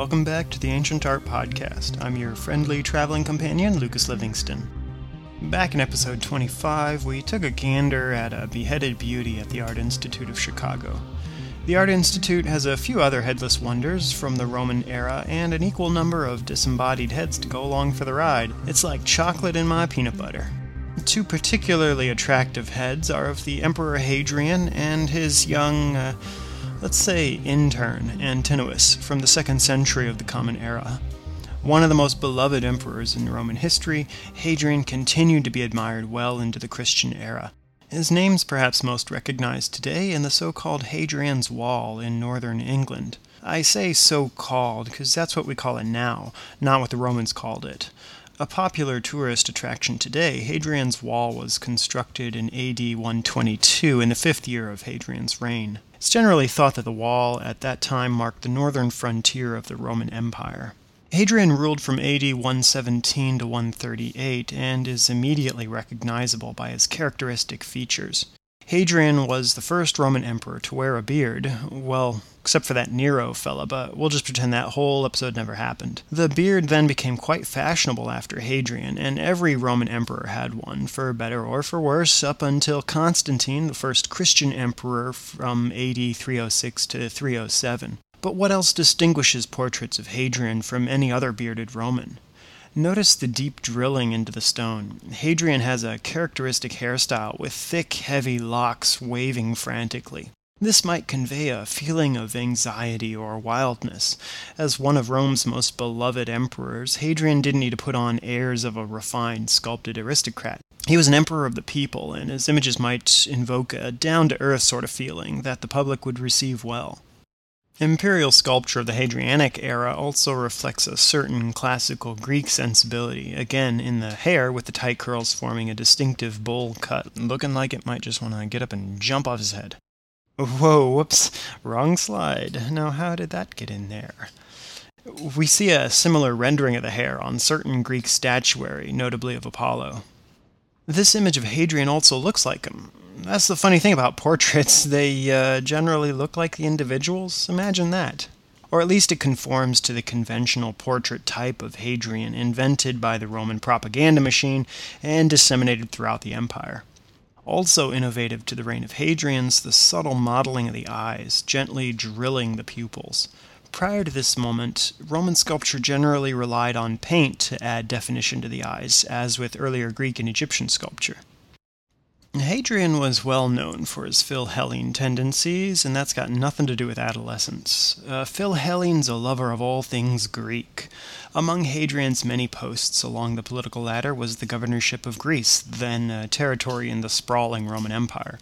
welcome back to the Ancient Art Podcast. I'm your friendly traveling companion, Lucas Livingston. Back in episode 25, we took a gander at a beheaded beauty at the Art Institute of Chicago. The Art Institute has a few other headless wonders from the Roman era and an equal number of disembodied heads to go along for the ride. It's like chocolate in my peanut butter. Two particularly attractive heads are of the Emperor Hadrian and his young. Uh, let's say, intern, Antinous, from the second century of the Common Era. One of the most beloved emperors in Roman history, Hadrian continued to be admired well into the Christian era. His name's perhaps most recognized today in the so called Hadrian's Wall in northern England. I say so called because that's what we call it now, not what the Romans called it. A popular tourist attraction today, Hadrian's Wall was constructed in AD 122 in the fifth year of Hadrian's reign. It's generally thought that the wall at that time marked the northern frontier of the Roman Empire. Hadrian ruled from AD 117 to 138 and is immediately recognizable by his characteristic features. Hadrian was the first Roman emperor to wear a beard, well, except for that Nero fella, but we'll just pretend that whole episode never happened. The beard then became quite fashionable after Hadrian, and every Roman emperor had one, for better or for worse, up until Constantine, the first Christian emperor from AD 306 to 307. But what else distinguishes portraits of Hadrian from any other bearded Roman? Notice the deep drilling into the stone. Hadrian has a characteristic hairstyle with thick, heavy locks waving frantically. This might convey a feeling of anxiety or wildness. As one of Rome's most beloved emperors, Hadrian didn't need to put on airs of a refined, sculpted aristocrat. He was an emperor of the people, and his images might invoke a down to earth sort of feeling that the public would receive well. Imperial sculpture of the Hadrianic era also reflects a certain classical Greek sensibility, again in the hair with the tight curls forming a distinctive bowl cut, looking like it might just want to get up and jump off his head. Whoa, whoops, wrong slide. Now, how did that get in there? We see a similar rendering of the hair on certain Greek statuary, notably of Apollo. This image of Hadrian also looks like him, that's the funny thing about portraits. They uh, generally look like the individuals. Imagine that. Or at least it conforms to the conventional portrait type of Hadrian invented by the Roman propaganda machine and disseminated throughout the empire. Also innovative to the reign of Hadrian's the subtle modeling of the eyes, gently drilling the pupils. Prior to this moment, Roman sculpture generally relied on paint to add definition to the eyes, as with earlier Greek and Egyptian sculpture. Hadrian was well known for his Philhellene tendencies, and that's got nothing to do with adolescence. Uh, Philhellene's a lover of all things Greek. Among Hadrian's many posts along the political ladder was the governorship of Greece, then a territory in the sprawling Roman Empire.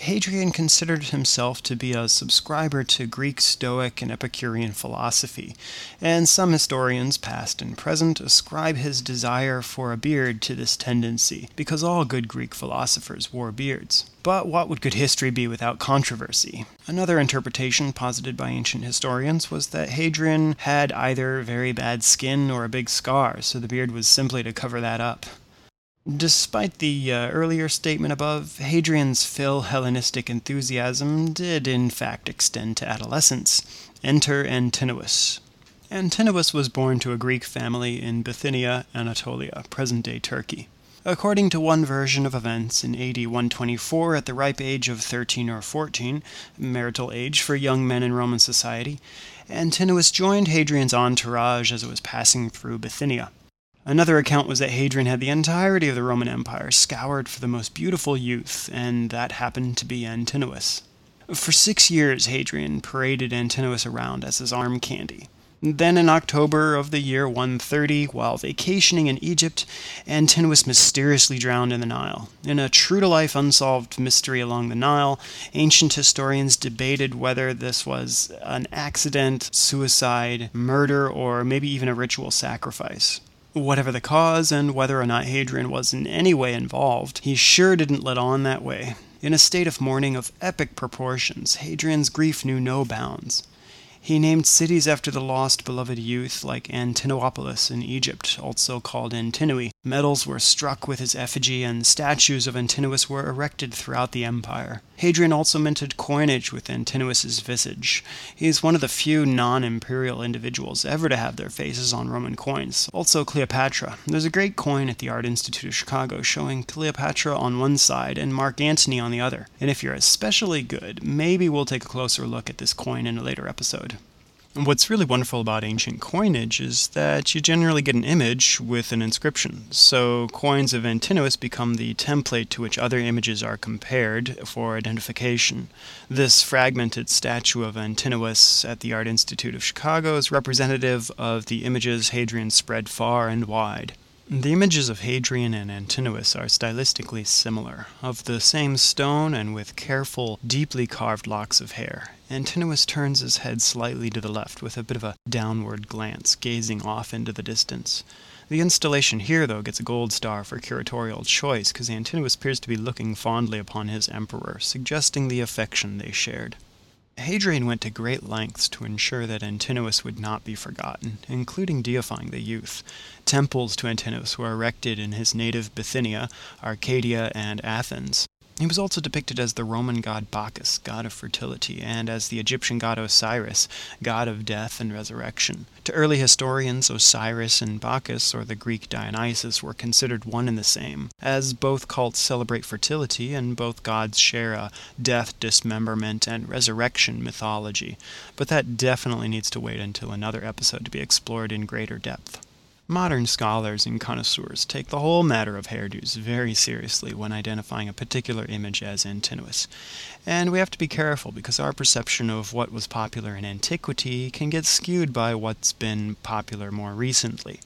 Hadrian considered himself to be a subscriber to Greek Stoic and Epicurean philosophy, and some historians, past and present, ascribe his desire for a beard to this tendency, because all good Greek philosophers wore beards. But what would good history be without controversy? Another interpretation posited by ancient historians was that Hadrian had either very bad skin or a big scar, so the beard was simply to cover that up. Despite the uh, earlier statement above, Hadrian's phil Hellenistic enthusiasm did in fact extend to adolescence. Enter Antinous. Antinous was born to a Greek family in Bithynia, Anatolia, present day Turkey. According to one version of events, in AD 124, at the ripe age of 13 or 14, marital age for young men in Roman society, Antinous joined Hadrian's entourage as it was passing through Bithynia. Another account was that Hadrian had the entirety of the Roman Empire scoured for the most beautiful youth, and that happened to be Antinous. For six years, Hadrian paraded Antinous around as his arm candy. Then, in October of the year 130, while vacationing in Egypt, Antinous mysteriously drowned in the Nile. In a true to life unsolved mystery along the Nile, ancient historians debated whether this was an accident, suicide, murder, or maybe even a ritual sacrifice. Whatever the cause, and whether or not Hadrian was in any way involved, he sure didn't let on that way. In a state of mourning of epic proportions, Hadrian's grief knew no bounds. He named cities after the lost beloved youth, like Antinopolis in Egypt, also called Antinoi, Medals were struck with his effigy, and statues of Antinous were erected throughout the empire. Hadrian also minted coinage with Antinous' visage. He is one of the few non imperial individuals ever to have their faces on Roman coins. Also, Cleopatra. There's a great coin at the Art Institute of Chicago showing Cleopatra on one side and Mark Antony on the other. And if you're especially good, maybe we'll take a closer look at this coin in a later episode. What's really wonderful about ancient coinage is that you generally get an image with an inscription. So coins of Antinous become the template to which other images are compared for identification. This fragmented statue of Antinous at the Art Institute of Chicago is representative of the images Hadrian spread far and wide. The images of Hadrian and Antinous are stylistically similar, of the same stone and with careful, deeply carved locks of hair. Antinous turns his head slightly to the left with a bit of a downward glance, gazing off into the distance. The installation here, though, gets a gold star for curatorial choice because Antinous appears to be looking fondly upon his emperor, suggesting the affection they shared. Hadrian went to great lengths to ensure that Antinous would not be forgotten, including deifying the youth. Temples to Antinous were erected in his native Bithynia, Arcadia, and Athens. He was also depicted as the Roman god Bacchus, god of fertility, and as the Egyptian god Osiris, god of death and resurrection. To early historians, Osiris and Bacchus, or the Greek Dionysus, were considered one and the same, as both cults celebrate fertility and both gods share a death, dismemberment, and resurrection mythology. But that definitely needs to wait until another episode to be explored in greater depth. Modern scholars and connoisseurs take the whole matter of hairdos very seriously when identifying a particular image as Antinous. And we have to be careful because our perception of what was popular in antiquity can get skewed by what's been popular more recently.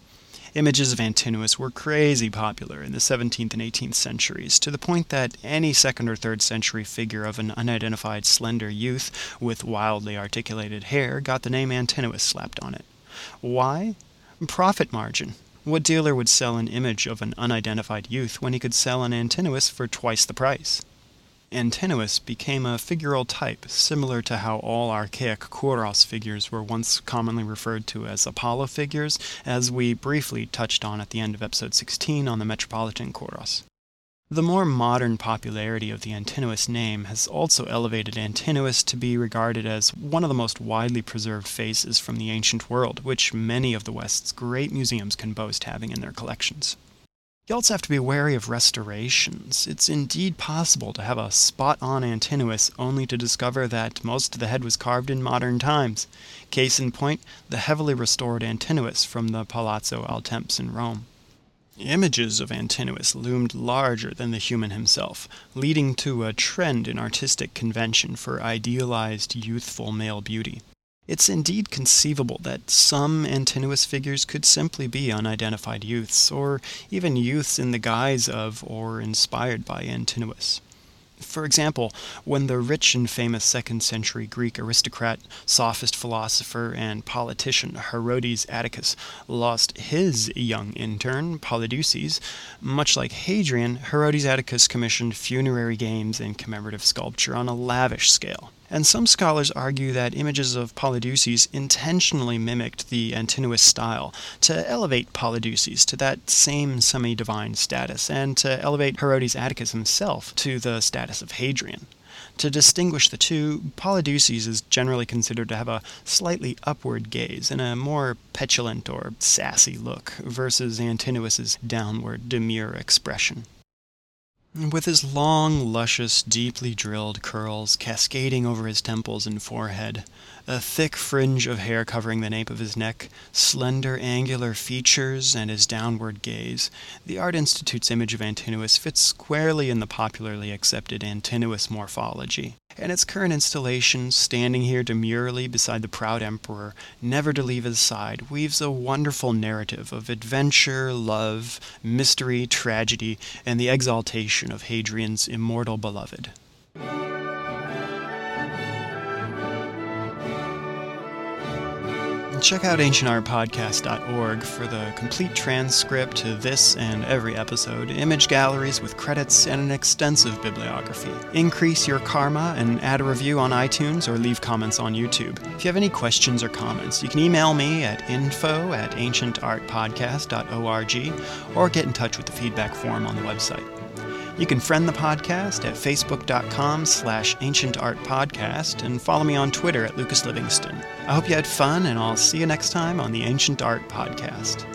Images of Antinous were crazy popular in the 17th and 18th centuries, to the point that any second or third century figure of an unidentified slender youth with wildly articulated hair got the name Antinous slapped on it. Why? Profit margin. What dealer would sell an image of an unidentified youth when he could sell an Antinous for twice the price? Antinous became a figural type, similar to how all archaic Kouros figures were once commonly referred to as Apollo figures, as we briefly touched on at the end of episode 16 on the Metropolitan Kouros. The more modern popularity of the Antinous name has also elevated Antinous to be regarded as one of the most widely preserved faces from the ancient world, which many of the West's great museums can boast having in their collections. You also have to be wary of restorations. It's indeed possible to have a spot on Antinous only to discover that most of the head was carved in modern times. Case in point, the heavily restored Antinous from the Palazzo Altemps in Rome. Images of Antinous loomed larger than the human himself, leading to a trend in artistic convention for idealized youthful male beauty. It's indeed conceivable that some Antinous figures could simply be unidentified youths, or even youths in the guise of or inspired by Antinous. For example, when the rich and famous second century Greek aristocrat, sophist philosopher, and politician Herodes Atticus lost his young intern, Polydeuces, much like Hadrian, Herodes Atticus commissioned funerary games and commemorative sculpture on a lavish scale. And some scholars argue that images of Polydeuces intentionally mimicked the Antinous style to elevate Polydeuces to that same semi divine status and to elevate Herodes Atticus himself to the status of Hadrian. To distinguish the two, Polydeuces is generally considered to have a slightly upward gaze and a more petulant or sassy look, versus Antinous's downward, demure expression. With his long, luscious, deeply drilled curls cascading over his temples and forehead, a thick fringe of hair covering the nape of his neck, slender, angular features, and his downward gaze, the Art Institute's image of Antinous fits squarely in the popularly accepted Antinous morphology and its current installation, standing here demurely beside the proud emperor, never to leave his side, weaves a wonderful narrative of adventure, love, mystery, tragedy, and the exaltation of Hadrian's immortal beloved. Check out ancientartpodcast.org for the complete transcript to this and every episode, image galleries with credits, and an extensive bibliography. Increase your karma and add a review on iTunes or leave comments on YouTube. If you have any questions or comments, you can email me at info at ancientartpodcast.org or get in touch with the feedback form on the website. You can friend the podcast at facebook.com slash ancientartpodcast and follow me on Twitter at Lucas Livingston. I hope you had fun, and I'll see you next time on the Ancient Art Podcast.